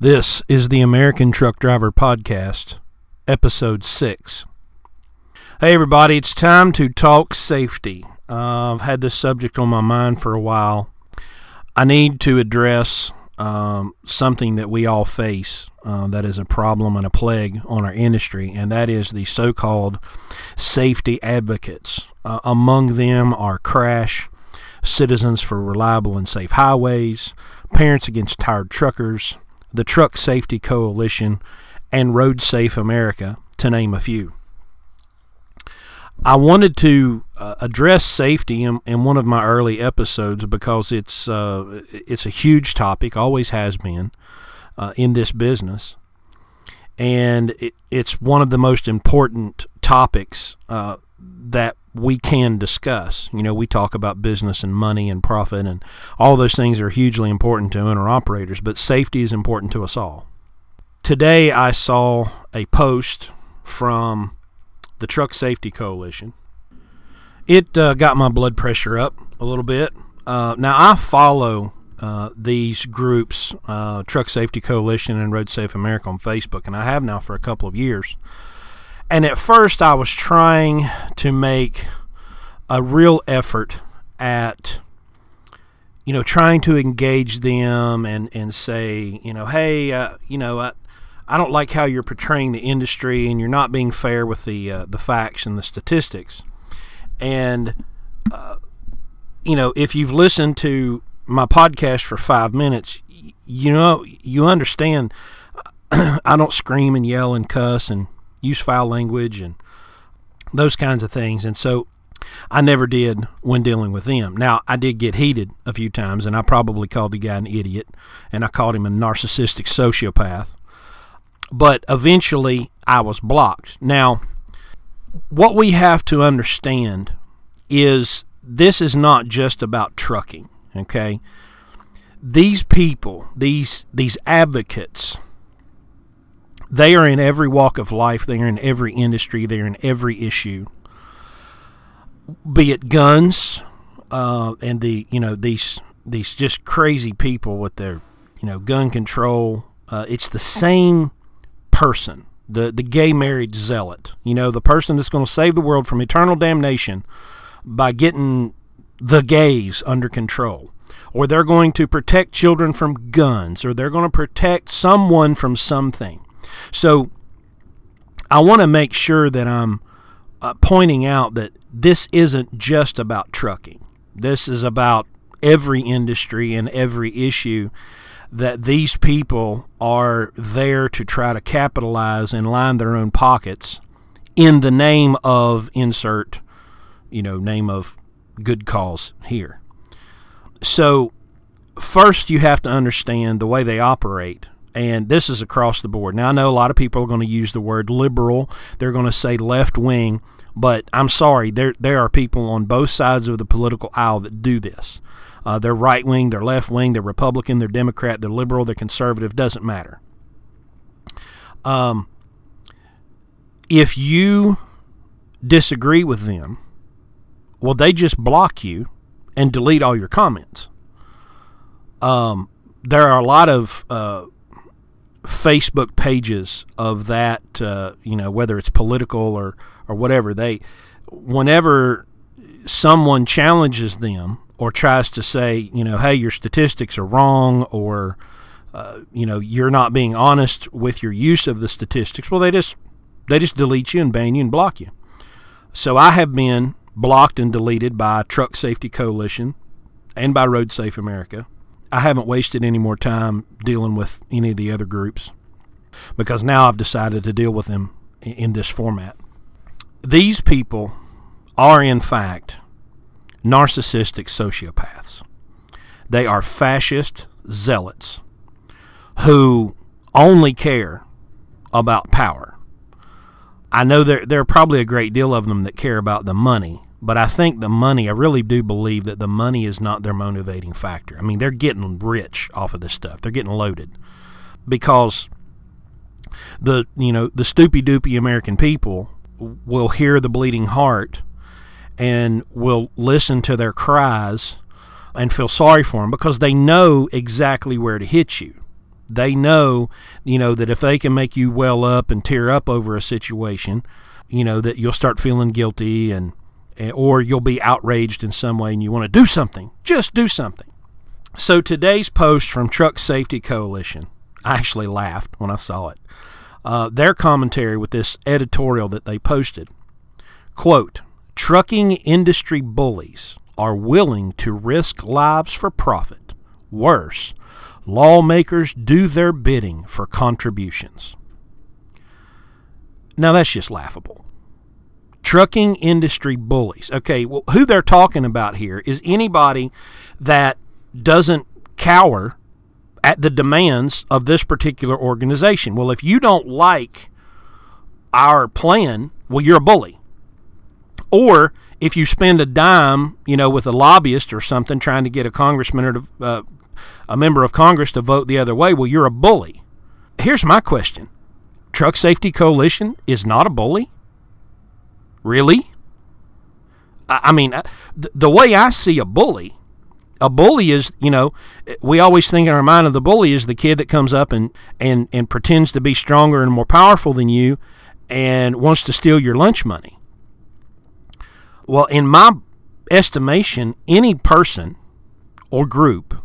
This is the American Truck Driver Podcast, Episode 6. Hey, everybody, it's time to talk safety. Uh, I've had this subject on my mind for a while. I need to address um, something that we all face uh, that is a problem and a plague on our industry, and that is the so called safety advocates. Uh, among them are Crash, Citizens for Reliable and Safe Highways, Parents Against Tired Truckers, the Truck Safety Coalition, and Road Safe America, to name a few. I wanted to uh, address safety in, in, one of my early episodes because it's uh, it's a huge topic, always has been uh, in this business, and it, it's one of the most important topics uh, that we can discuss. You know, we talk about business and money and profit, and all those things are hugely important to owner operators, but safety is important to us all. Today, I saw a post from the Truck Safety Coalition. It uh, got my blood pressure up a little bit. Uh, now, I follow uh, these groups, uh, Truck Safety Coalition and Road Safe America on Facebook, and I have now for a couple of years. And at first, I was trying to make a real effort at, you know, trying to engage them and, and say, you know, hey, uh, you know, I, I don't like how you're portraying the industry and you're not being fair with the uh, the facts and the statistics. And, uh, you know, if you've listened to my podcast for five minutes, you know, you understand I don't scream and yell and cuss and use foul language and those kinds of things. And so I never did when dealing with them. Now, I did get heated a few times, and I probably called the guy an idiot, and I called him a narcissistic sociopath. But eventually, I was blocked. Now, what we have to understand is this is not just about trucking, okay? These people, these these advocates, they are in every walk of life. They are in every industry. They are in every issue. Be it guns, uh, and the you know these these just crazy people with their you know gun control. Uh, it's the same person, the the gay marriage zealot. You know the person that's going to save the world from eternal damnation by getting the gays under control or they're going to protect children from guns, or they're going to protect someone from something. So I want to make sure that I'm uh, pointing out that this isn't just about trucking. This is about every industry and every issue that these people are there to try to capitalize and line their own pockets in the name of insert, you know, name of good cause here. So, first you have to understand the way they operate and this is across the board. Now, I know a lot of people are going to use the word liberal, they're going to say left wing, but I'm sorry, there, there are people on both sides of the political aisle that do this. Uh, they're right wing, they're left wing, they're Republican, they're Democrat, they're liberal, they're conservative, doesn't matter. Um, if you disagree with them, well, they just block you and delete all your comments. Um, there are a lot of uh, Facebook pages of that, uh, you know, whether it's political or, or whatever, they, whenever someone challenges them or tries to say, you know, hey, your statistics are wrong or, uh, you know, you're not being honest with your use of the statistics, well, they just, they just delete you and ban you and block you. So I have been blocked and deleted by Truck Safety Coalition and by Road Safe America I haven't wasted any more time dealing with any of the other groups because now I've decided to deal with them in this format. These people are, in fact, narcissistic sociopaths. They are fascist zealots who only care about power. I know there, there are probably a great deal of them that care about the money, but I think the money, I really do believe that the money is not their motivating factor. I mean, they're getting rich off of this stuff. They're getting loaded because the you know the stoopy doopy American people will hear the bleeding heart and will listen to their cries and feel sorry for them because they know exactly where to hit you. They know, you know, that if they can make you well up and tear up over a situation, you know, that you'll start feeling guilty and or you'll be outraged in some way and you want to do something. Just do something. So today's post from Truck Safety Coalition, I actually laughed when I saw it. Uh, their commentary with this editorial that they posted. Quote, trucking industry bullies are willing to risk lives for profit. Worse, lawmakers do their bidding for contributions. Now that's just laughable. Trucking industry bullies. Okay, well, who they're talking about here is anybody that doesn't cower at the demands of this particular organization. Well, if you don't like our plan, well, you're a bully. Or if you spend a dime, you know, with a lobbyist or something trying to get a congressman or to, uh, a member of Congress to vote the other way, well, you're a bully. Here's my question Truck Safety Coalition is not a bully? Really? I, mean, uh, the, the way I see a bully, a bully is, you know, we always think in our mind of the bully is the kid that comes up and, and, and pretends to be stronger and more powerful than you and wants to steal your lunch money. Well, in my estimation, any person or group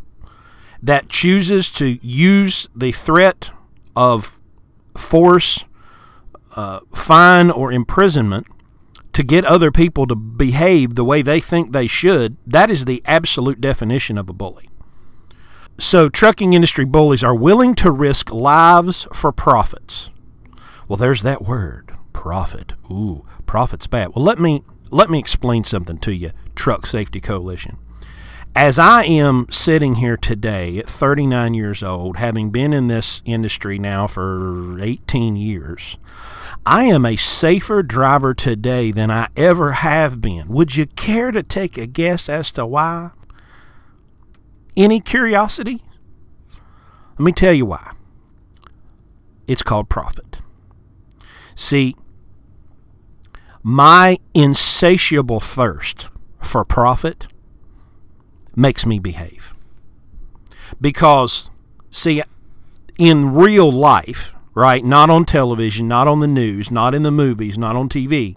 that chooses to use the threat of force, uh, fine, or imprisonment to get other people to behave the way they think they should, that is the absolute definition of a bully. So, trucking industry bullies are willing to risk lives for profits. Well, there's that word, profit. Ooh, profit's bad. Well, let me let me explain something to you, Truck Safety Coalition. As I am sitting here today at 39 years old, having been in this industry now for 18 years, I am a safer driver today than I ever have been. Would you care to take a guess as to why? Any curiosity? Let me tell you why. It's called profit. See, my insatiable thirst for profit makes me behave. Because, see, in real life, right, not on television, not on the news, not in the movies, not on TV,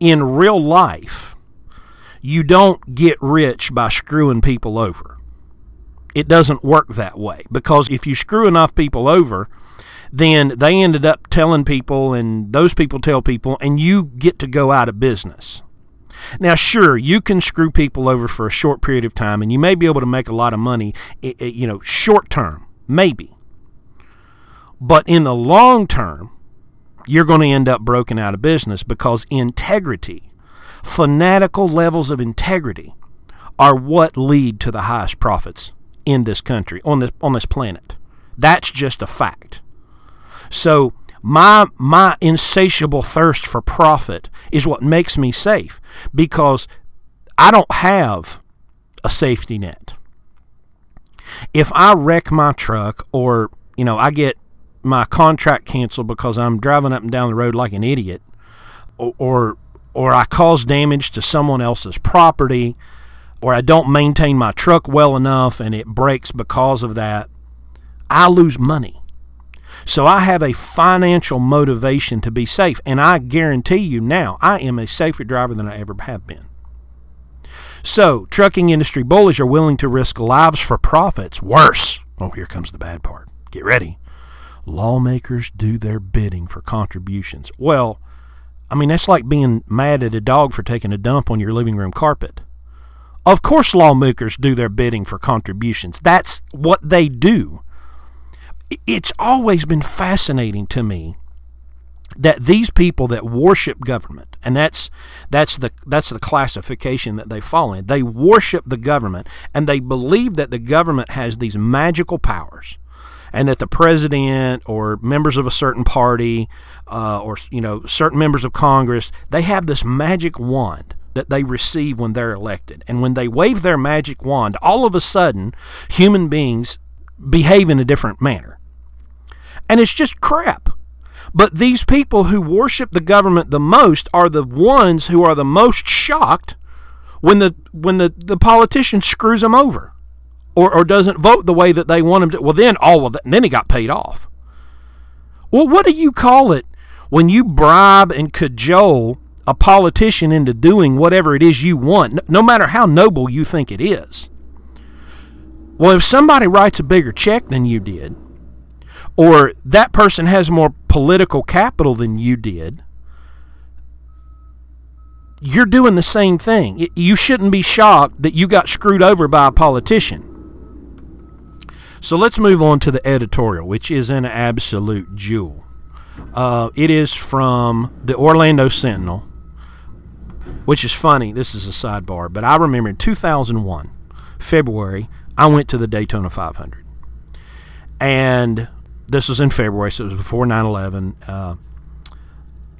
in real life, you don't get rich by screwing people over. It doesn't work that way because if you screw enough people over, then they ended up telling people, and those people tell people, and you get to go out of business. Now, sure, you can screw people over for a short period of time, and you may be able to make a lot of money, you know, short term, maybe. But in the long term, you're going to end up broken out of business because integrity, fanatical levels of integrity, are what lead to the highest profits in this country, on this, on this planet. That's just a fact. So my my insatiable thirst for profit is what makes me safe because I don't have a safety net. If I wreck my truck or, you know, I get my contract canceled because I'm driving up and down the road like an idiot or or, or I cause damage to someone else's property or I don't maintain my truck well enough and it breaks because of that, I lose money. So I have a financial motivation to be safe. And I guarantee you now, I am a safer driver than I ever have been. So, trucking industry bullies are willing to risk lives for profits. Worse. Oh, here comes the bad part. Get ready. Lawmakers do their bidding for contributions. Well, I mean, that's like being mad at a dog for taking a dump on your living room carpet. Of course, lawmakers do their bidding for contributions. That's what they do it's always been fascinating to me that these people that worship government and that's that's the that's the classification that they fall in they worship the government and they believe that the government has these magical powers and that the president or members of a certain party uh, or you know certain members of congress they have this magic wand that they receive when they're elected. And when they wave their magic wand all of a sudden human beings behave in a different manner. And it's just crap. But these people who worship the government the most are the ones who are the most shocked when the when the, the politician screws them over or, or doesn't vote the way that they want him to, well, then, all oh, well, then he got paid off. Well, what do you call it when you bribe and cajole a politician into doing whatever it is you want, no matter how noble you think it is? Well, if somebody writes a bigger check than you did, or that person has more political capital than you did, you're doing the same thing. You shouldn't be shocked that you got screwed over by a politician. So let's move on to the editorial, which is an absolute jewel. Uh, it is from the Orlando Sentinel, which is funny. This is a sidebar, but I remember in 2001, February, I went to the Daytona 500. And this was in February, so it was before 9 11. Uh,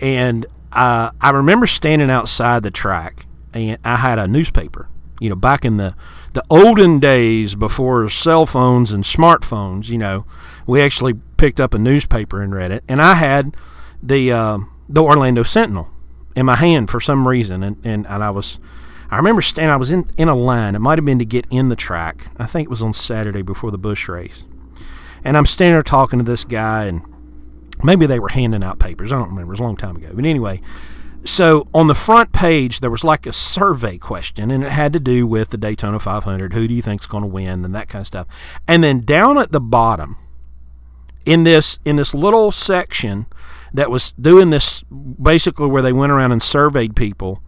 and uh, I remember standing outside the track, and I had a newspaper. You know, back in the the olden days before cell phones and smartphones, you know, we actually picked up a newspaper and read it. And I had the uh, the Orlando Sentinel in my hand for some reason, and, and, and I was. I remember standing. I was in, in a line. It might have been to get in the track. I think it was on Saturday before the Busch race. And I'm standing there talking to this guy, and maybe they were handing out papers. I don't remember. It was a long time ago. But anyway, so on the front page there was like a survey question and it had to do with the Daytona 500 who do you think's going to win and that kind of stuff. And then down at the bottom in this in this little section that was doing this basically where they went around and surveyed people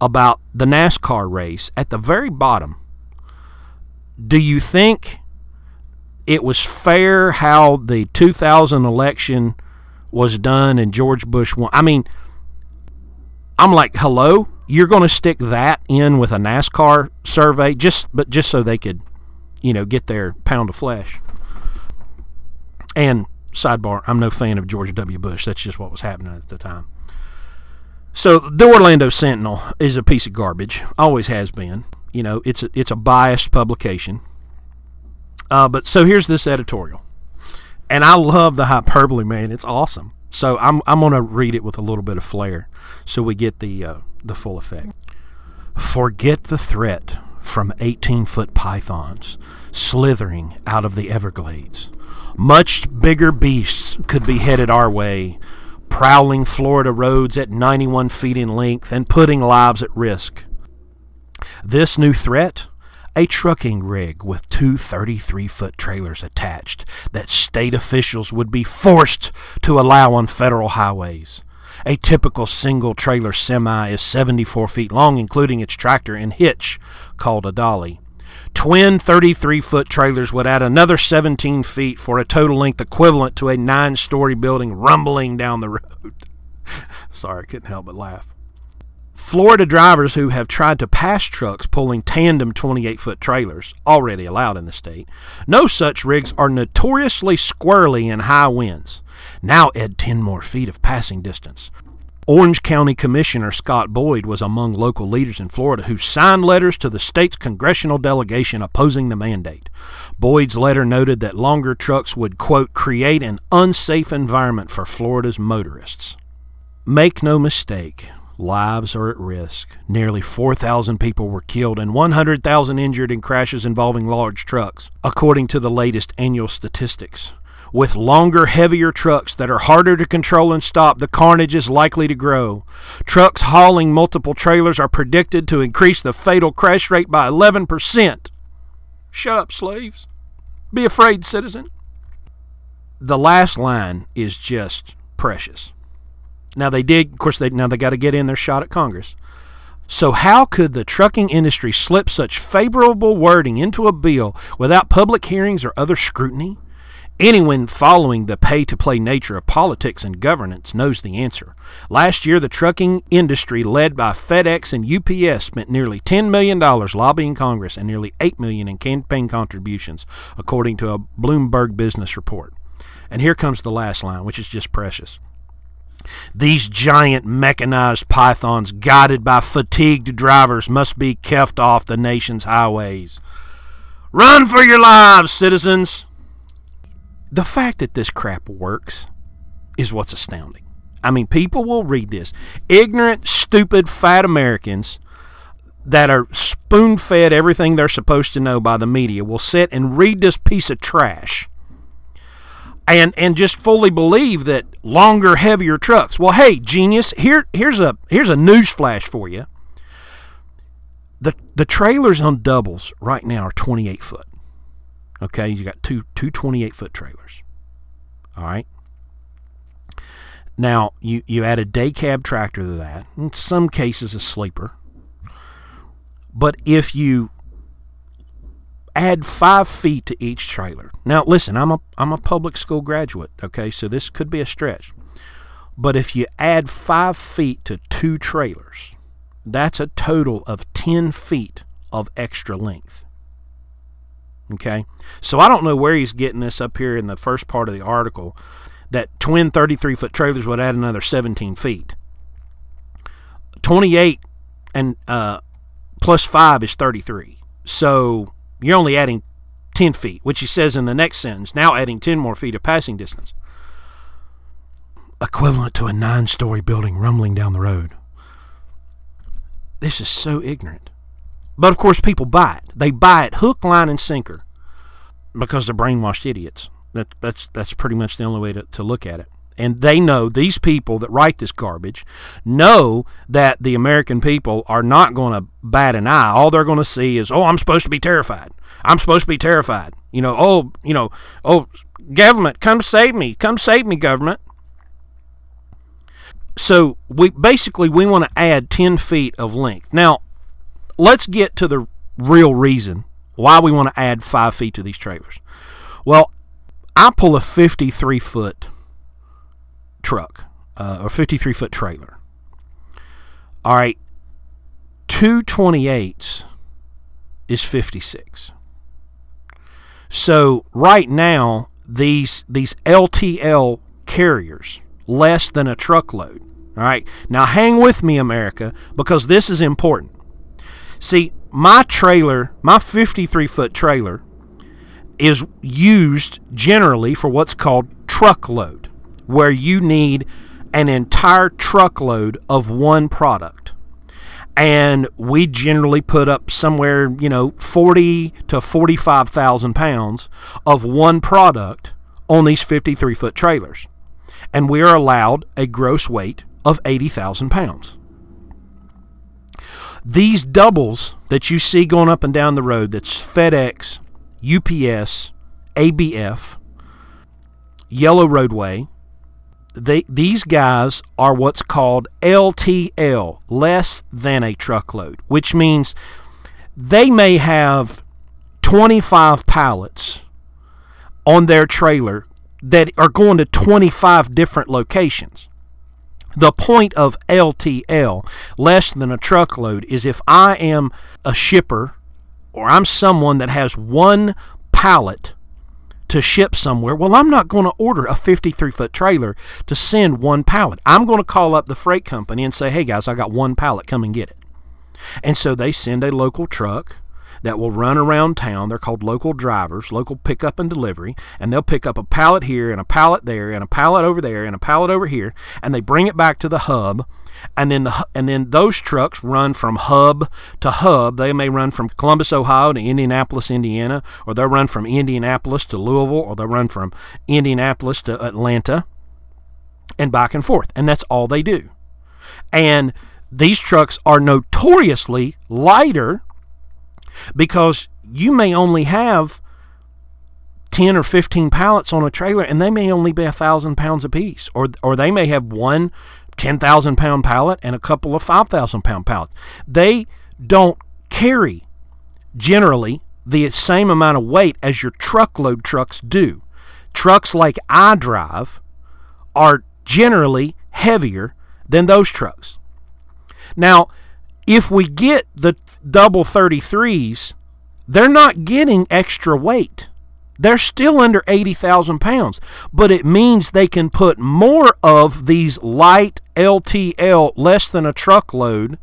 about the NASCAR race at the very bottom do you think it was fair how the 2000 election was done and George Bush won? I mean I'm like, hello, you're going to stick that in with a NASCAR survey just, but just so they could, you know, get their pound of flesh. And sidebar, I'm no fan of George W. Bush. That's just what was happening at the time. So the Orlando Sentinel is a piece of garbage. Always has been. You know, it's a, it's a biased publication. Uh, but so here's this editorial, and I love the hyperbole, man. It's awesome. So I'm I'm going to read it with a little bit of flair, so we get the uh, the full effect. Forget the threat from 18 foot pythons slithering out of the Everglades. Much bigger beasts could be headed our way, prowling Florida roads at 91 feet in length and putting lives at risk. This new threat a trucking rig with two 33 foot trailers attached that state officials would be forced to allow on federal highways. A typical single trailer semi is 74 feet long, including its tractor and hitch, called a dolly. Twin 33 foot trailers would add another 17 feet for a total length equivalent to a nine story building rumbling down the road. Sorry, I couldn't help but laugh. Florida drivers who have tried to pass trucks pulling tandem 28 foot trailers, already allowed in the state, know such rigs are notoriously squirrely in high winds. Now add 10 more feet of passing distance. Orange County Commissioner Scott Boyd was among local leaders in Florida who signed letters to the state's congressional delegation opposing the mandate. Boyd's letter noted that longer trucks would, quote, create an unsafe environment for Florida's motorists. Make no mistake, lives are at risk. Nearly 4,000 people were killed and 100,000 injured in crashes involving large trucks, according to the latest annual statistics. With longer, heavier trucks that are harder to control and stop, the carnage is likely to grow. Trucks hauling multiple trailers are predicted to increase the fatal crash rate by 11%. Shut up, slaves. Be afraid, citizen. The last line is just precious. Now they did, of course, they now they got to get in their shot at Congress. So how could the trucking industry slip such favorable wording into a bill without public hearings or other scrutiny? Anyone following the pay to play nature of politics and governance knows the answer. Last year, the trucking industry, led by FedEx and UPS, spent nearly $10 million lobbying Congress and nearly 8 million in campaign contributions, according to a Bloomberg business report. And here comes the last line, which is just precious. These giant mechanized pythons, guided by fatigued drivers, must be kept off the nation's highways. Run for your lives, citizens! The fact that this crap works is what's astounding. I mean, people will read this. Ignorant, stupid, fat Americans that are spoon fed everything they're supposed to know by the media will sit and read this piece of trash and and just fully believe that longer, heavier trucks. Well, hey, genius, here here's a here's a news flash for you. The the trailers on doubles right now are 28 foot. Okay, you got two two 28 foot trailers. All right. Now you you add a day cab tractor to that. In some cases, a sleeper. But if you add five feet to each trailer, now listen, I'm a I'm a public school graduate. Okay, so this could be a stretch. But if you add five feet to two trailers, that's a total of 10 feet of extra length. Okay, so I don't know where he's getting this up here in the first part of the article that twin 33 foot trailers would add another 17 feet. 28 and uh, plus 5 is 33. So you're only adding 10 feet, which he says in the next sentence, now adding 10 more feet of passing distance. Equivalent to a nine story building rumbling down the road. This is so ignorant. But of course, people buy it. They buy it hook, line, and sinker because they're brainwashed idiots. That, that's that's pretty much the only way to, to look at it. And they know these people that write this garbage know that the American people are not going to bat an eye. All they're going to see is, oh, I'm supposed to be terrified. I'm supposed to be terrified. You know, oh, you know, oh, government, come save me. Come save me, government. So we basically we want to add 10 feet of length. Now, let's get to the real reason why we want to add five feet to these trailers. Well, I pull a 53 foot truck uh, or 53 foot trailer. All right, two 28s is 56. So right now, these these LTL carriers less than a truckload. All right, now hang with me, America, because this is important. See, my trailer, my 53 foot trailer, is used generally for what's called truckload, where you need an entire truckload of one product. And we generally put up somewhere, you know, 40 to 45,000 pounds of one product on these 53 foot trailers. And we are allowed a gross weight of 80,000 pounds. These doubles that you see going up and down the road, that's FedEx, UPS, ABF, Yellow Roadway, they, these guys are what's called LTL, less than a truckload, which means they may have 25 pallets on their trailer that are going to 25 different locations. The point of LTL, less than a truckload, is if I am a shipper or I'm someone that has one pallet to ship somewhere, well, I'm not going to order a 53 foot trailer to send one pallet. I'm going to call up the freight company and say, hey guys, I got one pallet, come and get it. And so they send a local truck that will run around town. They're called local drivers, local pickup and delivery, and they'll pick up a pallet here and a pallet there and a pallet over there and a pallet over here, and they bring it back to the hub. And then the and then those trucks run from hub to hub. They may run from Columbus, Ohio to Indianapolis, Indiana, or they'll run from Indianapolis to Louisville, or they'll run from Indianapolis to Atlanta, and back and forth. And that's all they do. And these trucks are notoriously lighter because you may only have 10 or 15 pallets on a trailer and they may only be a thousand pounds apiece or, or they may have one 10,000 pound pallet and a couple of 5,000 pound pallets. They don't carry generally the same amount of weight as your truckload trucks do. Trucks like I drive are generally heavier than those trucks. Now, if we get the double 33s, they're not getting extra weight. They're still under 80,000 pounds, but it means they can put more of these light LTL, less than a truckload,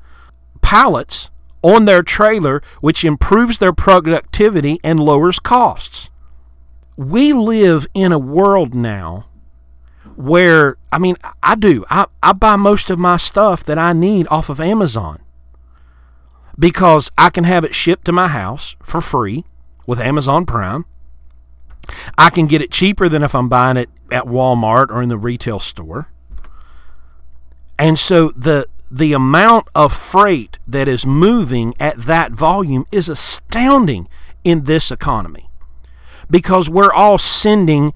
pallets on their trailer, which improves their productivity and lowers costs. We live in a world now where, I mean, I do. I, I buy most of my stuff that I need off of Amazon because I can have it shipped to my house for free with Amazon Prime. I can get it cheaper than if I'm buying it at Walmart or in the retail store. And so the the amount of freight that is moving at that volume is astounding in this economy because we're all sending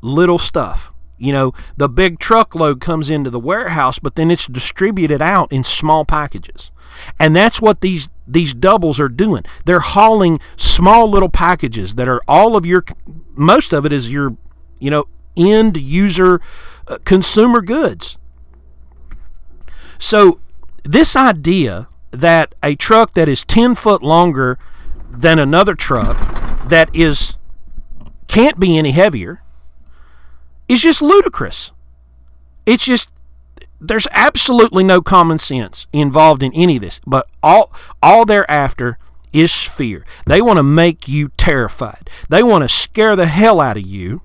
little stuff. You know, the big truckload comes into the warehouse, but then it's distributed out in small packages. And that's what these these doubles are doing. They're hauling small little packages that are all of your most of it is your, you know, end user uh, consumer goods. So, this idea that a truck that is 10 foot longer than another truck that is can't be any heavier is just ludicrous. It's just there's absolutely no common sense involved in any of this. But all all they're after is fear. They want to make you terrified. They want to scare the hell out of you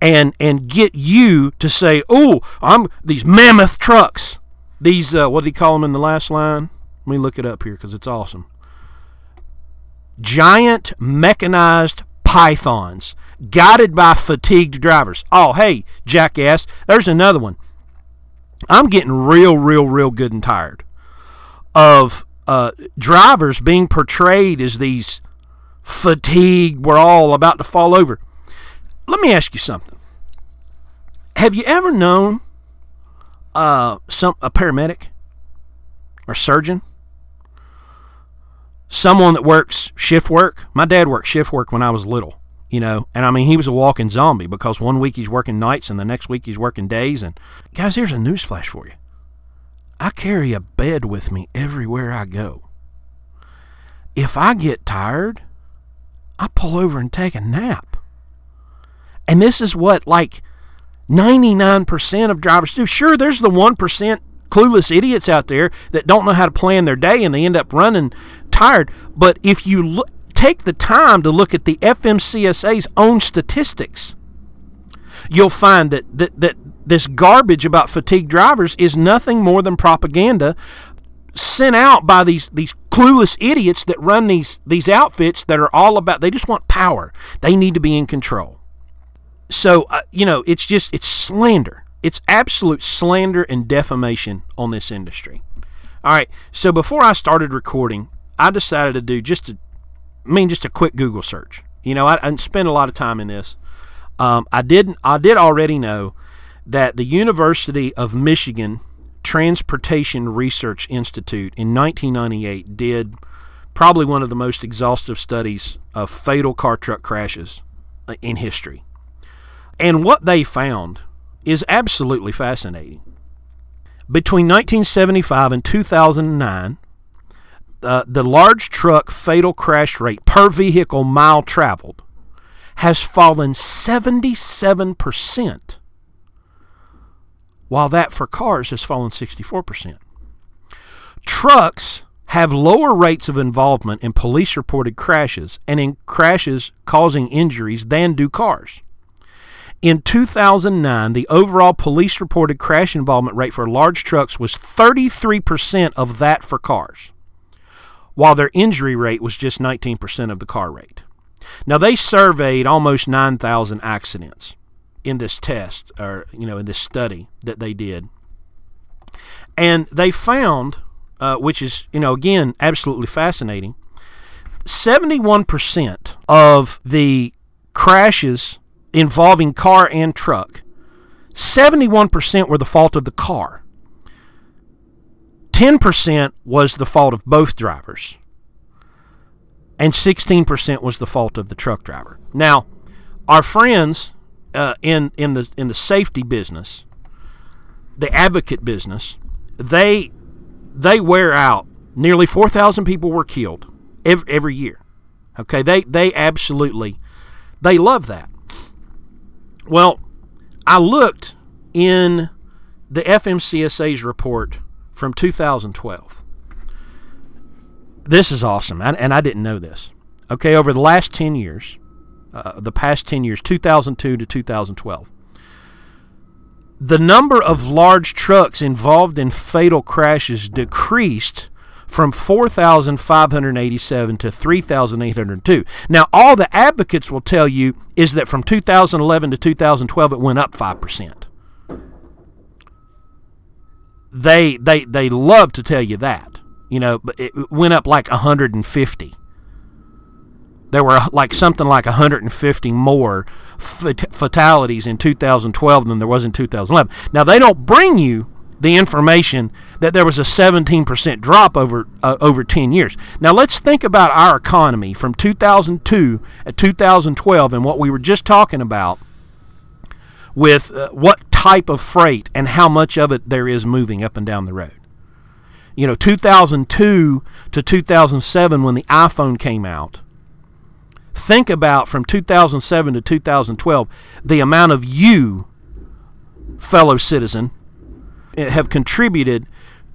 and and get you to say, "Oh, I'm these mammoth trucks." These, uh, what did he call them in the last line? Let me look it up here because it's awesome. Giant mechanized pythons guided by fatigued drivers. Oh, hey, jackass, there's another one. I'm getting real, real, real good and tired of uh, drivers being portrayed as these fatigued, we're all about to fall over. Let me ask you something. Have you ever known uh, some a paramedic or surgeon, someone that works shift work. My dad worked shift work when I was little, you know, and I mean he was a walking zombie because one week he's working nights and the next week he's working days. And guys, here's a news flash for you. I carry a bed with me everywhere I go. If I get tired, I pull over and take a nap. And this is what like 99% of drivers do. Sure, there's the 1% clueless idiots out there that don't know how to plan their day and they end up running tired. But if you look, take the time to look at the FMCSA's own statistics, you'll find that, that, that this garbage about fatigued drivers is nothing more than propaganda sent out by these these clueless idiots that run these these outfits that are all about they just want power. They need to be in control. So uh, you know it's just it's slander. It's absolute slander and defamation on this industry. All right. So before i started recording i decided to do just a I mean just a quick google search. You know i, I spend a lot of time in this. Um, i didn't i did already know that the university of michigan transportation research institute in 1998 did probably one of the most exhaustive studies of fatal car truck crashes uh, in history. And what they found is absolutely fascinating. Between 1975 and 2009, uh, the large truck fatal crash rate per vehicle mile traveled has fallen 77%, while that for cars has fallen 64%. Trucks have lower rates of involvement in police reported crashes and in crashes causing injuries than do cars. In 2009, the overall police reported crash involvement rate for large trucks was 33% of that for cars, while their injury rate was just 19% of the car rate. Now, they surveyed almost 9,000 accidents in this test, or, you know, in this study that they did. And they found, uh, which is, you know, again, absolutely fascinating, 71% of the crashes involving car and truck, 71% were the fault of the car. 10% was the fault of both drivers. And 16% was the fault of the truck driver. Now, our friends uh, in in the in the safety business, the advocate business, they they wear out. Nearly 4,000 people were killed every, every year. Okay, they they absolutely they love that. Well, I looked in the FMCSA's report from 2012. This is awesome, and I didn't know this. Okay, over the last 10 years, uh, the past 10 years, 2002 to 2012, the number of large trucks involved in fatal crashes decreased from 4,587 to 3,802. Now, all the advocates will tell you is that from 2011 to 2012 it went up 5%. They they they love to tell you that. You know, but it went up like 150. There were like something like 150 more fatalities in 2012 than there was in 2011. Now, they don't bring you the information that there was a 17% drop over uh, over 10 years. Now let's think about our economy from 2002 to 2012 and what we were just talking about with uh, what type of freight and how much of it there is moving up and down the road. You know, 2002 to 2007 when the iPhone came out. Think about from 2007 to 2012 the amount of you fellow citizen eh, have contributed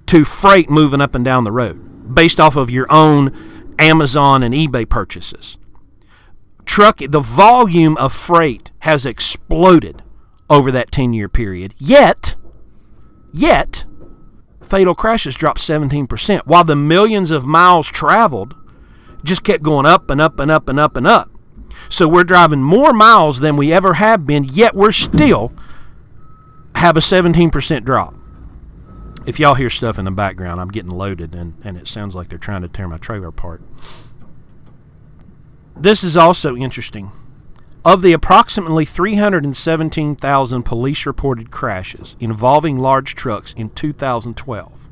to freight moving up and down the road based off of your own Amazon and eBay purchases. Truck the volume of freight has exploded over that 10-year period. Yet yet fatal crashes dropped 17% while the millions of miles traveled just kept going up and up and up and up and up. So we're driving more miles than we ever have been, yet we're still have a 17% drop if y'all hear stuff in the background, I'm getting loaded and, and it sounds like they're trying to tear my trailer apart. This is also interesting. Of the approximately 317,000 police reported crashes involving large trucks in 2012,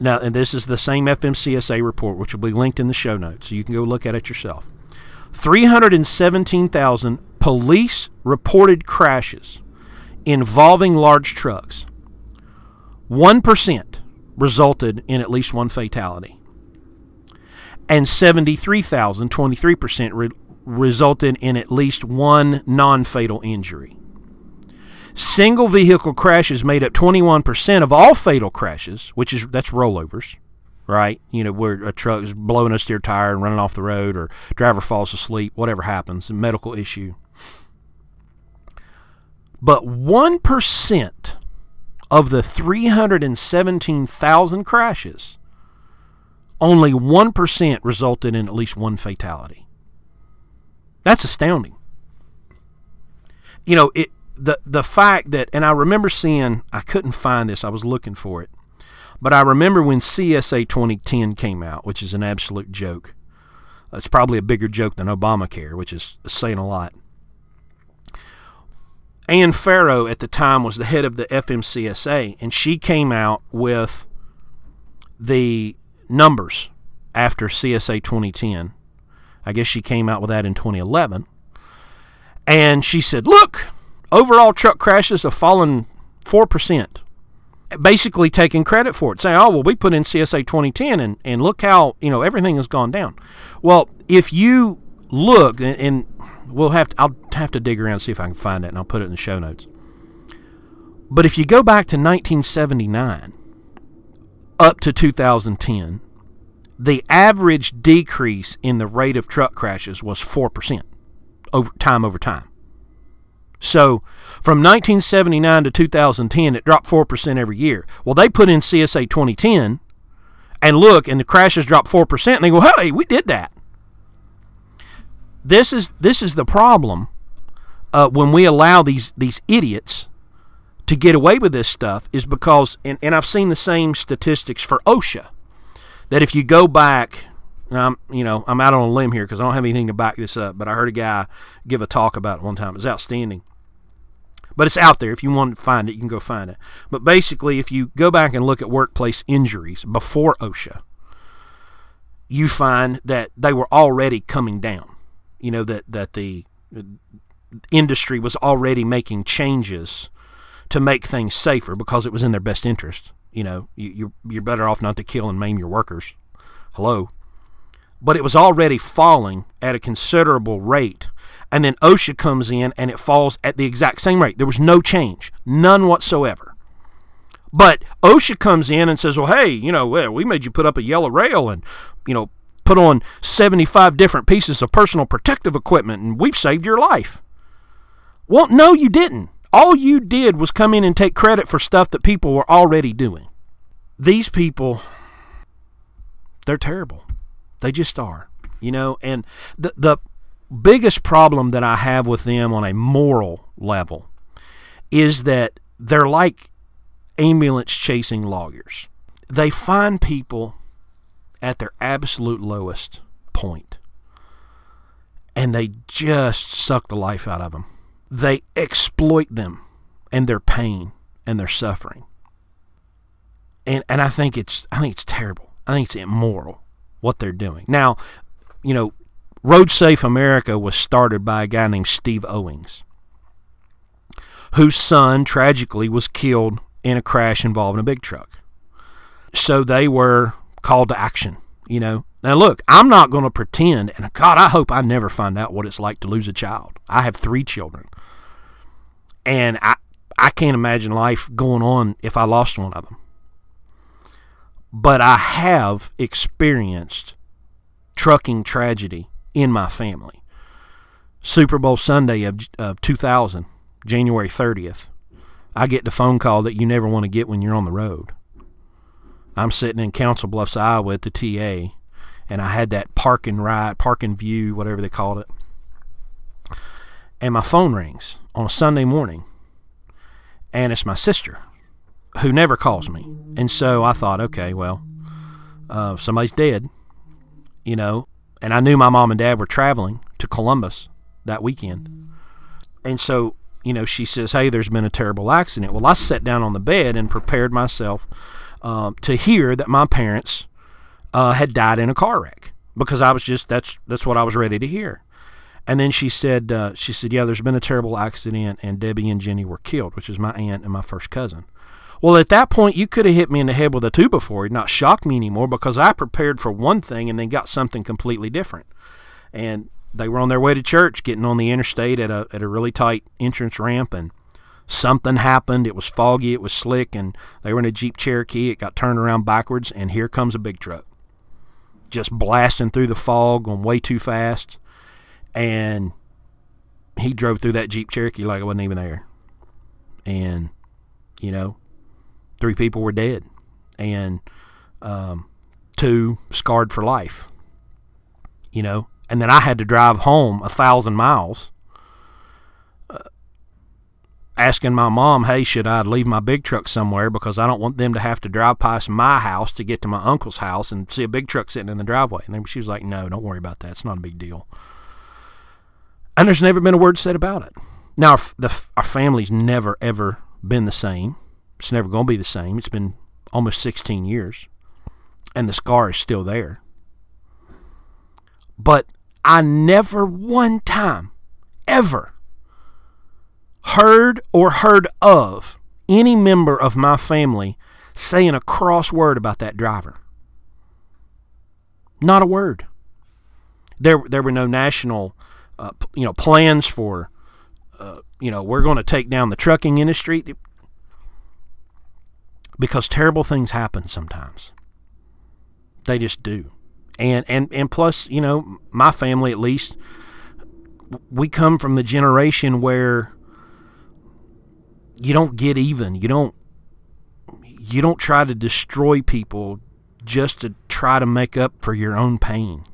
now, and this is the same FMCSA report, which will be linked in the show notes, so you can go look at it yourself. 317,000 police reported crashes involving large trucks 1% resulted in at least one fatality. And 73,000, 23%, re- resulted in at least one non fatal injury. Single vehicle crashes made up 21% of all fatal crashes, which is that's rollovers, right? You know, where a truck is blowing a steer tire and running off the road, or driver falls asleep, whatever happens, a medical issue. But 1% of the 317,000 crashes, only 1% resulted in at least one fatality. That's astounding. You know, it the the fact that and I remember seeing I couldn't find this, I was looking for it. But I remember when CSA 2010 came out, which is an absolute joke. It's probably a bigger joke than Obamacare, which is saying a lot. Anne Ferro at the time was the head of the FMCSA, and she came out with the numbers after CSA 2010. I guess she came out with that in 2011. And she said, Look, overall truck crashes have fallen 4%. Basically taking credit for it, saying, Oh, well, we put in CSA 2010 and, and look how, you know, everything has gone down. Well, if you look, and, and we'll have to, I'll have to dig around and see if I can find it, and I'll put it in the show notes. But if you go back to 1979 up to 2010, the average decrease in the rate of truck crashes was 4% over time over time. So from 1979 to 2010, it dropped 4% every year. Well, they put in CSA 2010 and look, and the crashes dropped 4%, and they go, hey, we did that. This is this is the problem uh, when we allow these these idiots to get away with this stuff is because and, and I've seen the same statistics for OSHA that if you go back I'm you know I'm out on a limb here because I don't have anything to back this up but I heard a guy give a talk about it one time. It was outstanding. But it's out there. If you want to find it you can go find it. But basically if you go back and look at workplace injuries before OSHA you find that they were already coming down. You know that that the industry was already making changes to make things safer because it was in their best interest. You know, you, you're you're better off not to kill and maim your workers. Hello, but it was already falling at a considerable rate. And then OSHA comes in and it falls at the exact same rate. There was no change, none whatsoever. But OSHA comes in and says, "Well, hey, you know, we made you put up a yellow rail and, you know, put on 75 different pieces of personal protective equipment and we've saved your life. Well, no, you didn't. All you did was come in and take credit for stuff that people were already doing. These people they're terrible. They just are. You know, and the the biggest problem that I have with them on a moral level is that they're like ambulance chasing lawyers. They find people at their absolute lowest point and they just suck the life out of them. They exploit them and their pain and their suffering. And and I think it's I think it's terrible. I think it's immoral what they're doing. Now, you know, Road Safe America was started by a guy named Steve Owings, whose son tragically was killed in a crash involving a big truck. So they were called to action, you know. Now, look, I'm not going to pretend, and God, I hope I never find out what it's like to lose a child. I have three children. And I, I can't imagine life going on if I lost one of them. But I have experienced trucking tragedy in my family. Super Bowl Sunday of, of 2000, January 30th, I get the phone call that you never want to get when you're on the road. I'm sitting in Council Bluffs, Iowa at the TA, and I had that park and ride, park and view, whatever they called it. And my phone rings on a Sunday morning, and it's my sister who never calls me. And so I thought, okay, well, uh, somebody's dead, you know. And I knew my mom and dad were traveling to Columbus that weekend. And so, you know, she says, hey, there's been a terrible accident. Well, I sat down on the bed and prepared myself um, to hear that my parents uh, had died in a car wreck because I was just that's that's what I was ready to hear. And then she said uh, she said yeah, there's been a terrible accident and Debbie and Jenny were killed, which is my aunt and my first cousin. Well, at that point, you could have hit me in the head with a two before, It not shocked me anymore because I prepared for one thing and then got something completely different. And they were on their way to church, getting on the interstate at a at a really tight entrance ramp, and something happened. It was foggy, it was slick, and they were in a Jeep Cherokee. It got turned around backwards, and here comes a big truck just blasting through the fog going way too fast. And he drove through that Jeep Cherokee like it wasn't even there. And, you know, three people were dead and um, two scarred for life. You know, and then I had to drive home a thousand miles asking my mom, hey, should I leave my big truck somewhere because I don't want them to have to drive past my house to get to my uncle's house and see a big truck sitting in the driveway. And then she was like, no, don't worry about that. It's not a big deal. And there's never been a word said about it. Now, our, the, our family's never, ever been the same. It's never going to be the same. It's been almost 16 years, and the scar is still there. But I never one time, ever, heard or heard of any member of my family saying a cross word about that driver. Not a word. There, there were no national, uh, you know, plans for, uh, you know, we're going to take down the trucking industry because terrible things happen sometimes. They just do, and and and plus, you know, my family at least, we come from the generation where you don't get even. You don't you don't try to destroy people just to try to make up for your own pain.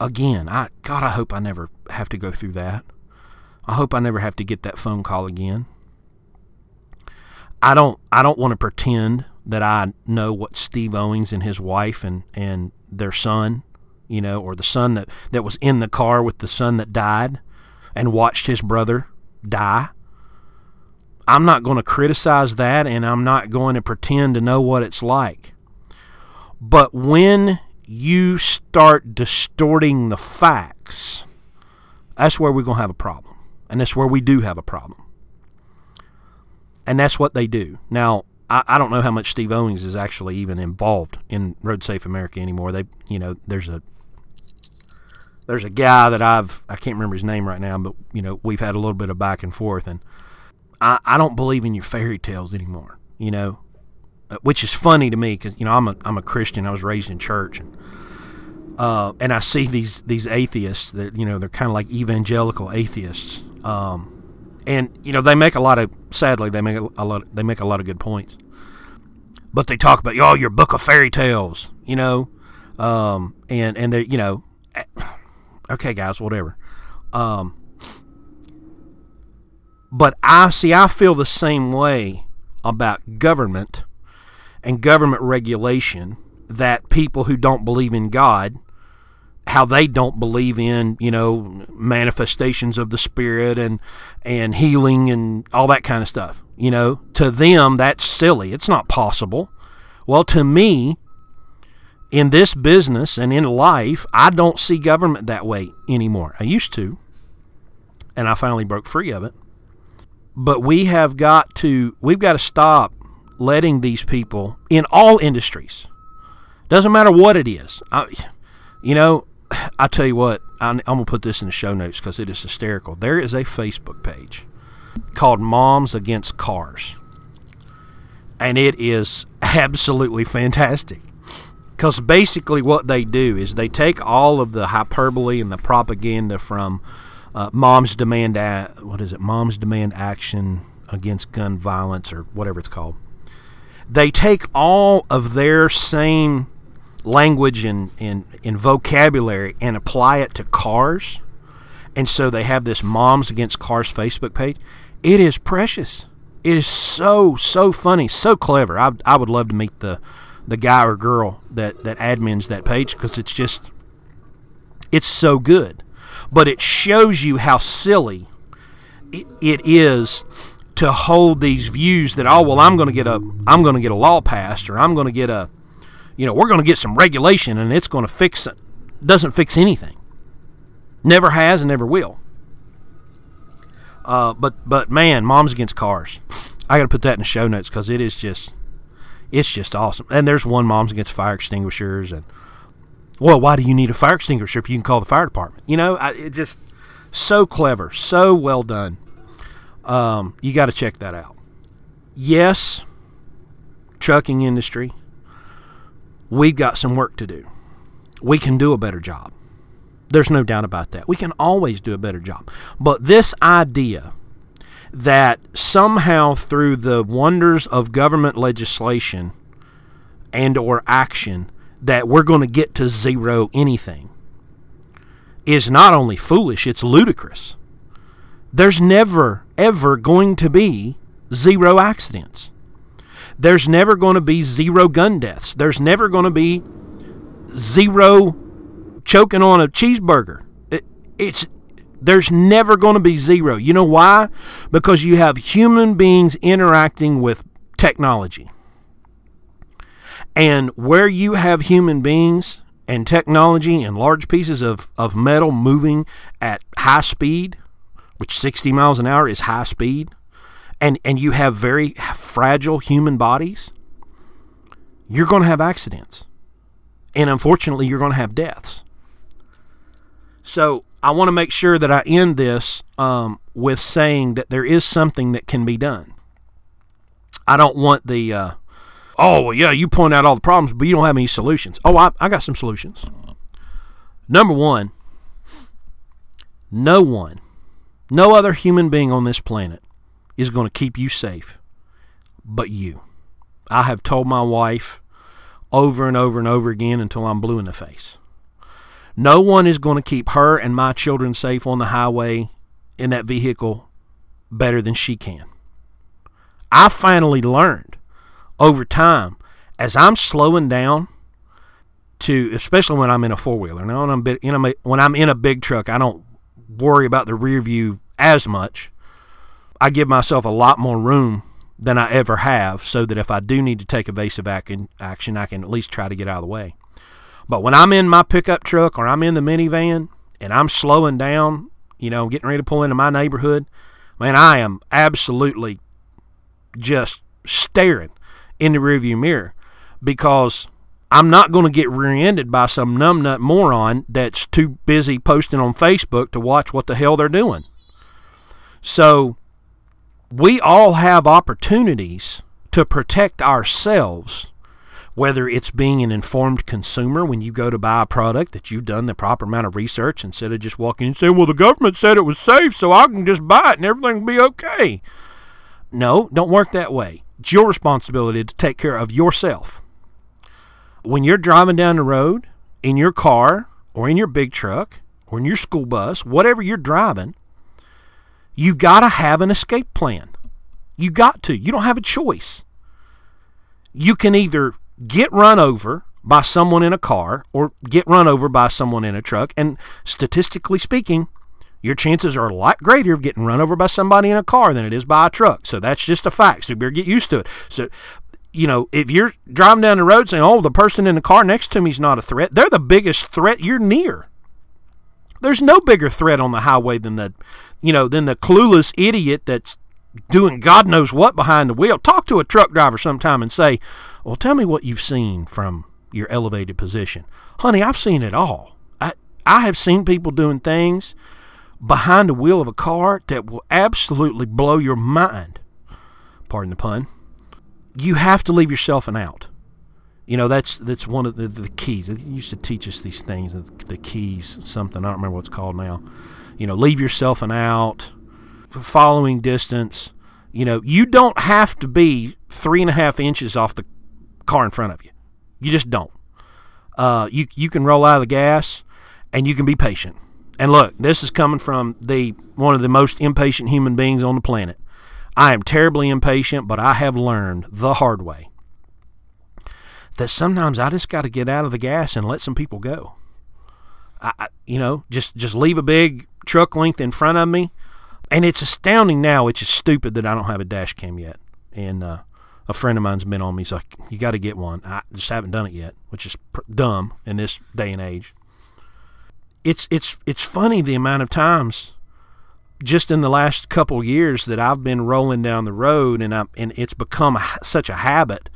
Again, I God, I hope I never have to go through that. I hope I never have to get that phone call again. I don't I don't want to pretend that I know what Steve Owings and his wife and, and their son, you know, or the son that, that was in the car with the son that died and watched his brother die. I'm not going to criticize that and I'm not going to pretend to know what it's like. But when you start distorting the facts, that's where we're going to have a problem. And that's where we do have a problem. And that's what they do. Now, I, I don't know how much Steve Owings is actually even involved in Road Safe America anymore. They, you know, there's a there's a guy that I've I can't remember his name right now, but you know we've had a little bit of back and forth, and I, I don't believe in your fairy tales anymore, you know, uh, which is funny to me because, you know, I'm a, I'm a Christian. I was raised in church. And, uh, and I see these, these atheists that, you know, they're kind of like evangelical atheists. Um, and, you know, they make a lot of, sadly, they make a lot, they make a lot of good points. but they talk about oh your book of fairy tales, you know, um, and and they you know, eh, okay guys, whatever. Um, but I see I feel the same way about government and government regulation that people who don't believe in God how they don't believe in you know manifestations of the spirit and and healing and all that kind of stuff you know? To them that's silly. It's not possible. Well to me in this business and in life i don't see government that way anymore. I used to and i finally broke free of it but we have got to we've got to stop letting these people in all industries doesn't matter what it is I, you know I tell you what, I'm, I'm going to put this in the show notes because it is hysterical. There is a Facebook page called Moms Against Cars. And it is absolutely fantastic. Because basically, what they do is they take all of the hyperbole and the propaganda from uh, Moms Demand, a- what is it? Moms Demand Action Against Gun Violence, or whatever it's called. They take all of their same language and, and, and vocabulary and apply it to cars. And so they have this Moms Against Cars Facebook page. It is precious. It is so, so funny, so clever. I, I would love to meet the, the guy or girl that, that admins that page because it's just, it's so good. But it shows you how silly it, is to hold these views that oh well I'm going to get a I'm going to get a law passed or I'm going to get a you know, we're going to get some regulation and it's going to fix it. Doesn't fix anything. Never has and never will. Uh, but but man, moms against cars. I got to put that in the show notes because it is just it's just awesome. And there's one moms against fire extinguishers and well, why do you need a fire extinguisher if you can call the fire department? You know, I, it just so clever, so well done. Um, you got to check that out. Yes, trucking industry we've got some work to do. We can do a better job. There's no doubt about that. We can always do a better job. But this idea that somehow through the wonders of government legislation and or action that we're going to get to zero anything is not only foolish, it's ludicrous. There's never ever going to be zero accidents there's never going to be zero gun deaths. There's never going to be zero choking on a cheeseburger. It, it's there's never going to be zero. You know why? Because you have human beings interacting with technology. And where you have human beings and technology and large pieces of, of metal moving at high speed, which 60 miles an hour is high speed, and and you have very fragile human bodies, you're going to have accidents. And unfortunately, you're going to have deaths. So, I want to make sure that I end this um, with saying that there is something that can be done. I don't want the, uh, oh, well, yeah, you point out all the problems, but you don't have any solutions. Oh, I, I got some solutions. Number one, no one, no other human being on this planet is going to keep you safe but you. I have told my wife over and over and over again until I'm blue in the face. No one is going to keep her and my children safe on the highway in that vehicle better than she can. I finally learned over time as I'm slowing down to, especially when I'm in a four wheeler. Now, when I'm, in a, when I'm in a big truck, I don't worry about the rear view as much I give myself a lot more room than I ever have so that if I do need to take evasive action, I can at least try to get out of the way. But when I'm in my pickup truck or I'm in the minivan and I'm slowing down, you know, getting ready to pull into my neighborhood, man, I am absolutely just staring in the rearview mirror because I'm not going to get rear-ended by some numbnut moron that's too busy posting on Facebook to watch what the hell they're doing. So we all have opportunities to protect ourselves, whether it's being an informed consumer when you go to buy a product that you've done the proper amount of research instead of just walking in and saying, well, the government said it was safe, so I can just buy it and everything will be okay. No, don't work that way. It's your responsibility to take care of yourself. When you're driving down the road in your car or in your big truck or in your school bus, whatever you're driving, you've got to have an escape plan. You got to. You don't have a choice. You can either get run over by someone in a car or get run over by someone in a truck. And statistically speaking, your chances are a lot greater of getting run over by somebody in a car than it is by a truck. So that's just a fact. So you better get used to it. So, you know, if you're driving down the road saying, oh, the person in the car next to me is not a threat, they're the biggest threat you're near. There's no bigger threat on the highway than the, you know, than the clueless idiot that's doing God knows what behind the wheel. Talk to a truck driver sometime and say, well, tell me what you've seen from your elevated position. Honey, I've seen it all. I, I have seen people doing things behind the wheel of a car that will absolutely blow your mind. Pardon the pun. You have to leave yourself an out. You know that's that's one of the, the keys. They used to teach us these things, the keys, something I don't remember what it's called now. You know, leave yourself an out, following distance. You know, you don't have to be three and a half inches off the car in front of you. You just don't. Uh, you you can roll out of the gas, and you can be patient. And look, this is coming from the one of the most impatient human beings on the planet. I am terribly impatient, but I have learned the hard way that sometimes I just got to get out of the gas and let some people go. I, you know, just just leave a big truck length in front of me, and it's astounding now. It's just stupid that I don't have a dash cam yet. And uh, a friend of mine's been on me. He's like, "You got to get one." I just haven't done it yet, which is pr- dumb in this day and age it's it's it's funny the amount of times just in the last couple years that I've been rolling down the road and I and it's become a, such a habit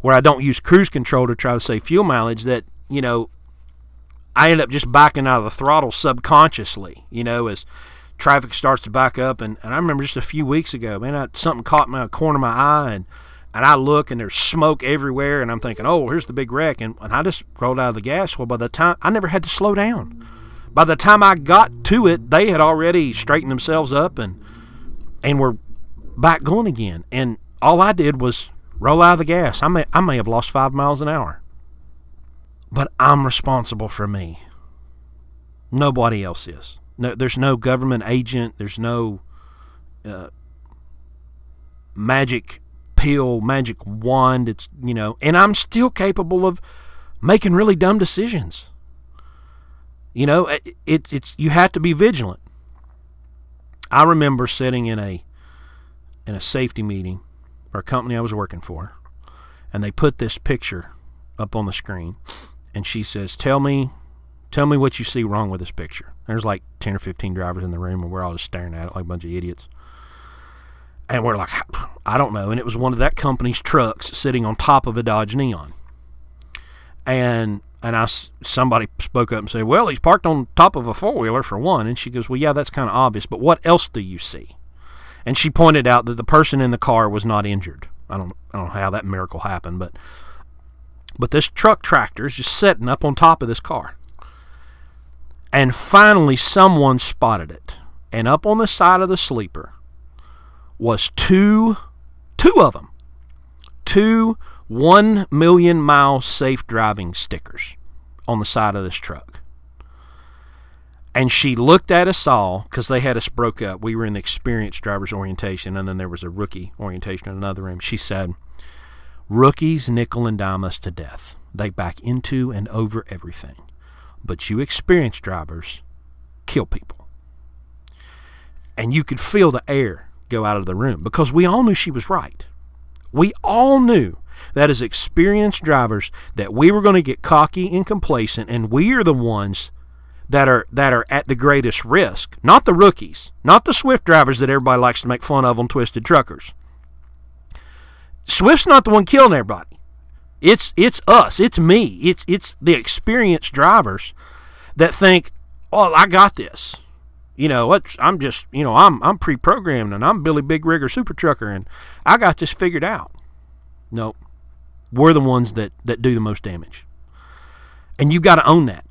where I don't use cruise control to try to save fuel mileage that you know I end up just backing out of the throttle subconsciously you know as traffic starts to back up. And, and I remember just a few weeks ago man I, something caught my corner of my eye and and I look and there's smoke everywhere and I'm thinking oh here's the big wreck. And, and I just rolled out of the gas. Well by the time I never had to slow down by the time I got to it, they had already straightened themselves up and and were back going again. And all I did was roll out of the gas. I may I may have lost five miles an hour. But I'm responsible for me. Nobody else is. No, there's no government agent. There's no uh, magic pill, magic wand. It's you know, and I'm still capable of making really dumb decisions. You know, it, it, it's you have to be vigilant. I remember sitting in a in a safety meeting for a company I was working for, and they put this picture up on the screen, and she says, "Tell me, tell me what you see wrong with this picture." There's like ten or fifteen drivers in the room, and we're all just staring at it like a bunch of idiots. And we're like, I don't know. And it was one of that company's trucks sitting on top of a Dodge Neon. And and I somebody spoke up and said, "Well, he's parked on top of a four wheeler for one." And she goes, "Well, yeah, that's kind of obvious, but what else do you see?" And she pointed out that the person in the car was not injured. I don't I don't know how that miracle happened, but but this truck tractor is just sitting up on top of this car. And finally someone spotted it. And up on the side of the sleeper was two two of them. Two 1 million mile safe driving stickers on the side of this truck. And she looked at us all because they had us broke up. We were in the experienced driver's orientation, and then there was a rookie orientation in another room. She said, Rookies nickel and dime us to death. They back into and over everything. But you experienced drivers kill people. And you could feel the air go out of the room because we all knew she was right. We all knew that as experienced drivers that we were going to get cocky and complacent and we are the ones that are that are at the greatest risk. Not the rookies. Not the swift drivers that everybody likes to make fun of on twisted truckers. Swift's not the one killing everybody. It's it's us. It's me. It's it's the experienced drivers that think oh i got this. You know i'm just you know i'm i'm pre-programmed and i'm billy big rigger super trucker and i got this figured out nope we're the ones that that do the most damage. And you've got to own that.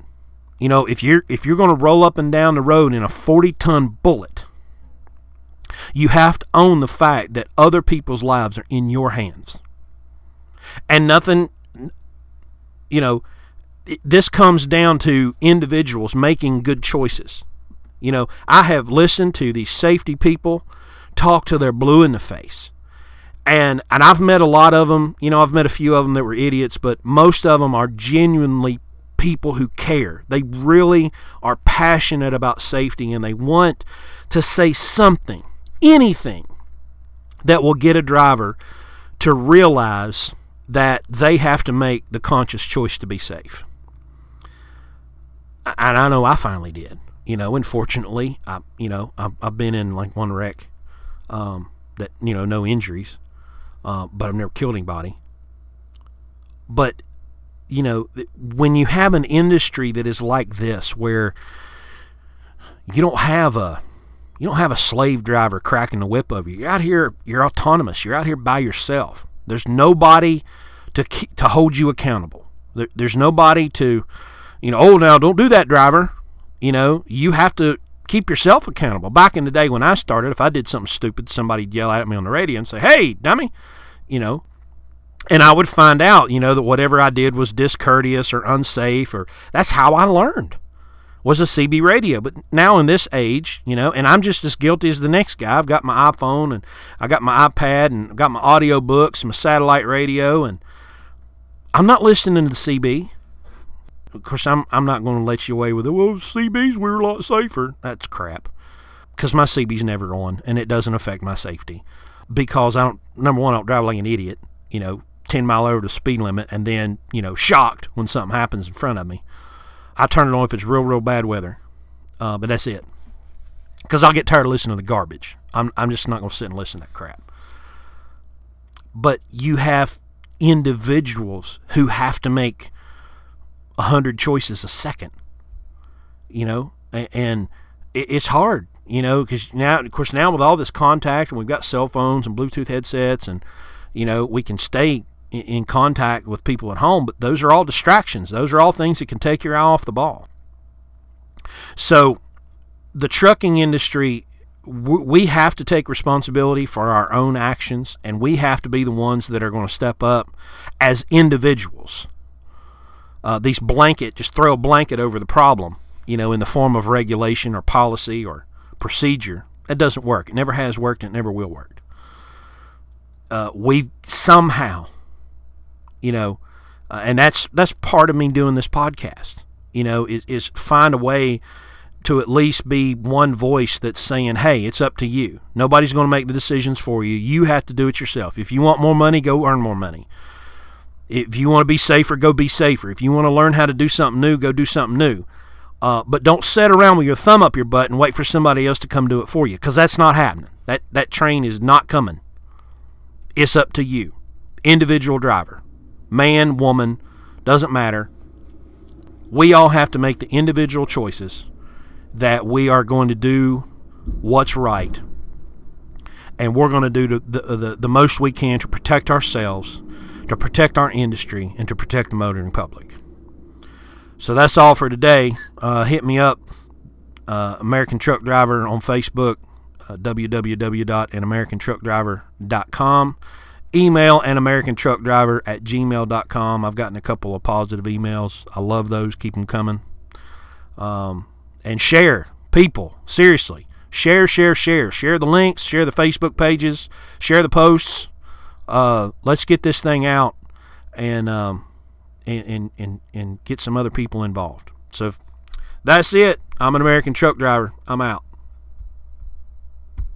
You know, if you're if you're going to roll up and down the road in a 40 ton bullet, You have to own the fact that other people's lives are in your hands. And nothing, you know, this comes down to individuals making good choices. You know, I have listened to these safety people talk till they're blue in the face. And and I've met a lot of them, you know, I've met a few of them that were idiots, but most of them are genuinely people who care. They really are passionate about safety and they want to say something, anything that will get a driver to realize that they have to make the conscious choice to be safe. And I know I finally did. You know, unfortunately, I you know I've, I've been in like one wreck um, that you know no injuries, uh, but I've never killed anybody. But you know, when you have an industry that is like this, where you don't have a you don't have a slave driver cracking the whip over you. You're out here. You're autonomous. You're out here by yourself. There's nobody to keep, to hold you accountable. There, there's nobody to, you know, oh now don't do that, driver. You know, you have to keep yourself accountable. Back in the day when I started, if I did something stupid, somebody'd yell at me on the radio and say, "Hey, dummy," you know, and I would find out, you know, that whatever I did was discourteous or unsafe, or that's how I learned was a CB radio. But now in this age, you know, and I'm just as guilty as the next guy. I've got my iPhone and I got my iPad and I've got my audio books, and my satellite radio, and I'm not listening to the CB. Of course, I'm I'm not going to let you away with it. Well, CBs we're a lot safer. That's crap. Because my CB's never on, and it doesn't affect my safety. Because I don't. Number one, I don't drive like an idiot. You know, 10 mile over the speed limit, and then you know, shocked when something happens in front of me. I turn it on if it's real, real bad weather. Uh, but that's it. Because I'll get tired of listening to the garbage. I'm, I'm just not going to sit and listen to that crap. But you have individuals who have to make a hundred choices a second. You know, and it's hard. You know, because now, of course, now with all this contact, and we've got cell phones and Bluetooth headsets, and you know, we can stay in contact with people at home, but those are all distractions. Those are all things that can take your eye off the ball. So, the trucking industry, we have to take responsibility for our own actions, and we have to be the ones that are going to step up as individuals. Uh, these blanket, just throw a blanket over the problem, you know, in the form of regulation or policy or procedure. That doesn't work. It never has worked, and it never will work. Uh, we somehow you know, uh, and that's that's part of me doing this podcast. You know, is, is find a way to at least be one voice that's saying, "Hey, it's up to you. Nobody's going to make the decisions for you. You have to do it yourself. If you want more money, go earn more money. If you want to be safer, go be safer. If you want to learn how to do something new, go do something new. Uh, but don't sit around with your thumb up your butt and wait for somebody else to come do it for you, because that's not happening. That that train is not coming. It's up to you, individual driver man, woman, doesn't matter. We all have to make the individual choices that we are going to do what's right. And we're going to do the, the, the, the most we can to protect ourselves, to protect our industry, and to protect the motoring public. So that's all for today. Uh, hit me up, uh, American Truck Driver on Facebook, uh, www.anamericantruckdriver.com email an American truck driver at gmail.com. I've gotten a couple of positive emails. I love those. Keep them coming. Um, and share, people. Seriously, share, share, share. Share the links. Share the Facebook pages. Share the posts. Uh, let's get this thing out and, um, and, and, and, and get some other people involved. So that's it. I'm an American truck driver. I'm out.